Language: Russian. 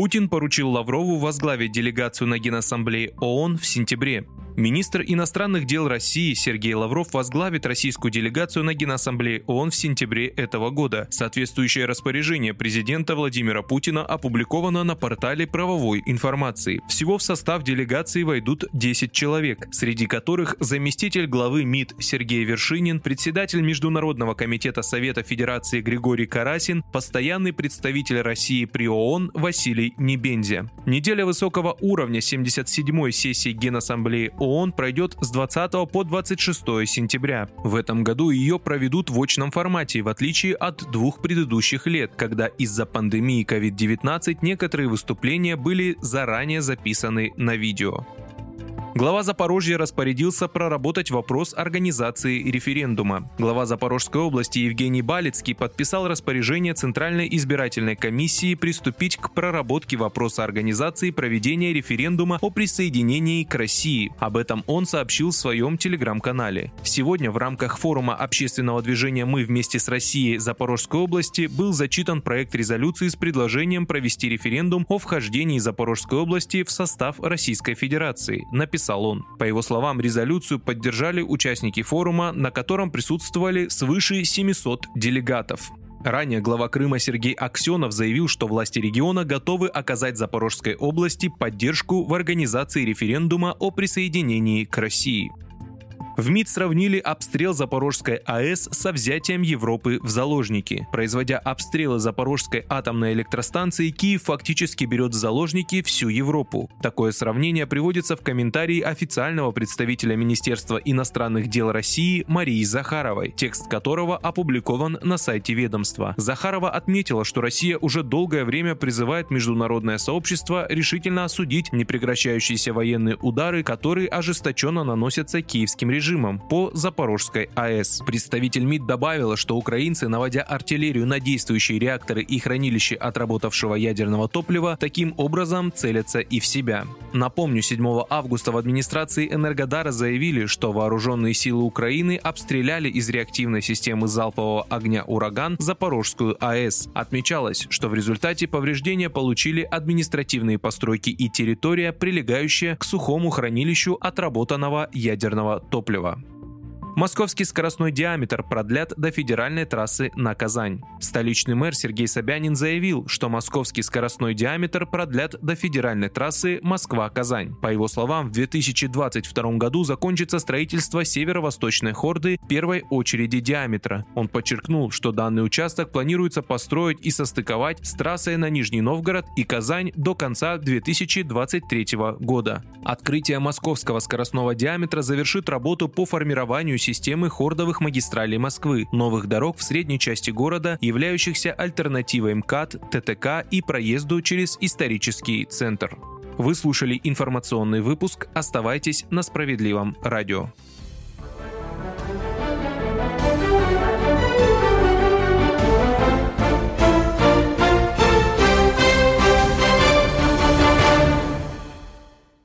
Путин поручил Лаврову возглавить делегацию на Генассамблее ООН в сентябре. Министр иностранных дел России Сергей Лавров возглавит российскую делегацию на Генассамблее ООН в сентябре этого года. Соответствующее распоряжение президента Владимира Путина опубликовано на портале правовой информации. Всего в состав делегации войдут 10 человек, среди которых заместитель главы МИД Сергей Вершинин, председатель Международного комитета Совета Федерации Григорий Карасин, постоянный представитель России при ООН Василий Небензя. Неделя высокого уровня 77-й сессии Генассамблеи ООН пройдет с 20 по 26 сентября. В этом году ее проведут в очном формате, в отличие от двух предыдущих лет, когда из-за пандемии COVID-19 некоторые выступления были заранее записаны на видео. Глава Запорожья распорядился проработать вопрос организации референдума. Глава Запорожской области Евгений Балицкий подписал распоряжение Центральной избирательной комиссии приступить к проработке вопроса организации проведения референдума о присоединении к России. Об этом он сообщил в своем телеграм-канале. Сегодня в рамках форума общественного движения «Мы вместе с Россией» Запорожской области был зачитан проект резолюции с предложением провести референдум о вхождении Запорожской области в состав Российской Федерации. Написал написал он. По его словам, резолюцию поддержали участники форума, на котором присутствовали свыше 700 делегатов. Ранее глава Крыма Сергей Аксенов заявил, что власти региона готовы оказать Запорожской области поддержку в организации референдума о присоединении к России. В МИД сравнили обстрел Запорожской АЭС со взятием Европы в заложники. Производя обстрелы Запорожской атомной электростанции, Киев фактически берет в заложники всю Европу. Такое сравнение приводится в комментарии официального представителя Министерства иностранных дел России Марии Захаровой, текст которого опубликован на сайте ведомства. Захарова отметила, что Россия уже долгое время призывает международное сообщество решительно осудить непрекращающиеся военные удары, которые ожесточенно наносятся киевским режимом режимом по Запорожской АЭС. Представитель МИД добавила, что украинцы, наводя артиллерию на действующие реакторы и хранилища отработавшего ядерного топлива, таким образом целятся и в себя. Напомню, 7 августа в администрации Энергодара заявили, что вооруженные силы Украины обстреляли из реактивной системы залпового огня «Ураган» Запорожскую АЭС. Отмечалось, что в результате повреждения получили административные постройки и территория, прилегающая к сухому хранилищу отработанного ядерного топлива топлива. Московский скоростной диаметр продлят до федеральной трассы на Казань. Столичный мэр Сергей Собянин заявил, что московский скоростной диаметр продлят до федеральной трассы Москва-Казань. По его словам, в 2022 году закончится строительство северо-восточной хорды первой очереди диаметра. Он подчеркнул, что данный участок планируется построить и состыковать с трассой на Нижний Новгород и Казань до конца 2023 года. Открытие московского скоростного диаметра завершит работу по формированию системы хордовых магистралей Москвы, новых дорог в средней части города, являющихся альтернативой МКАД, ТТК и проезду через исторический центр. Вы слушали информационный выпуск. Оставайтесь на справедливом радио.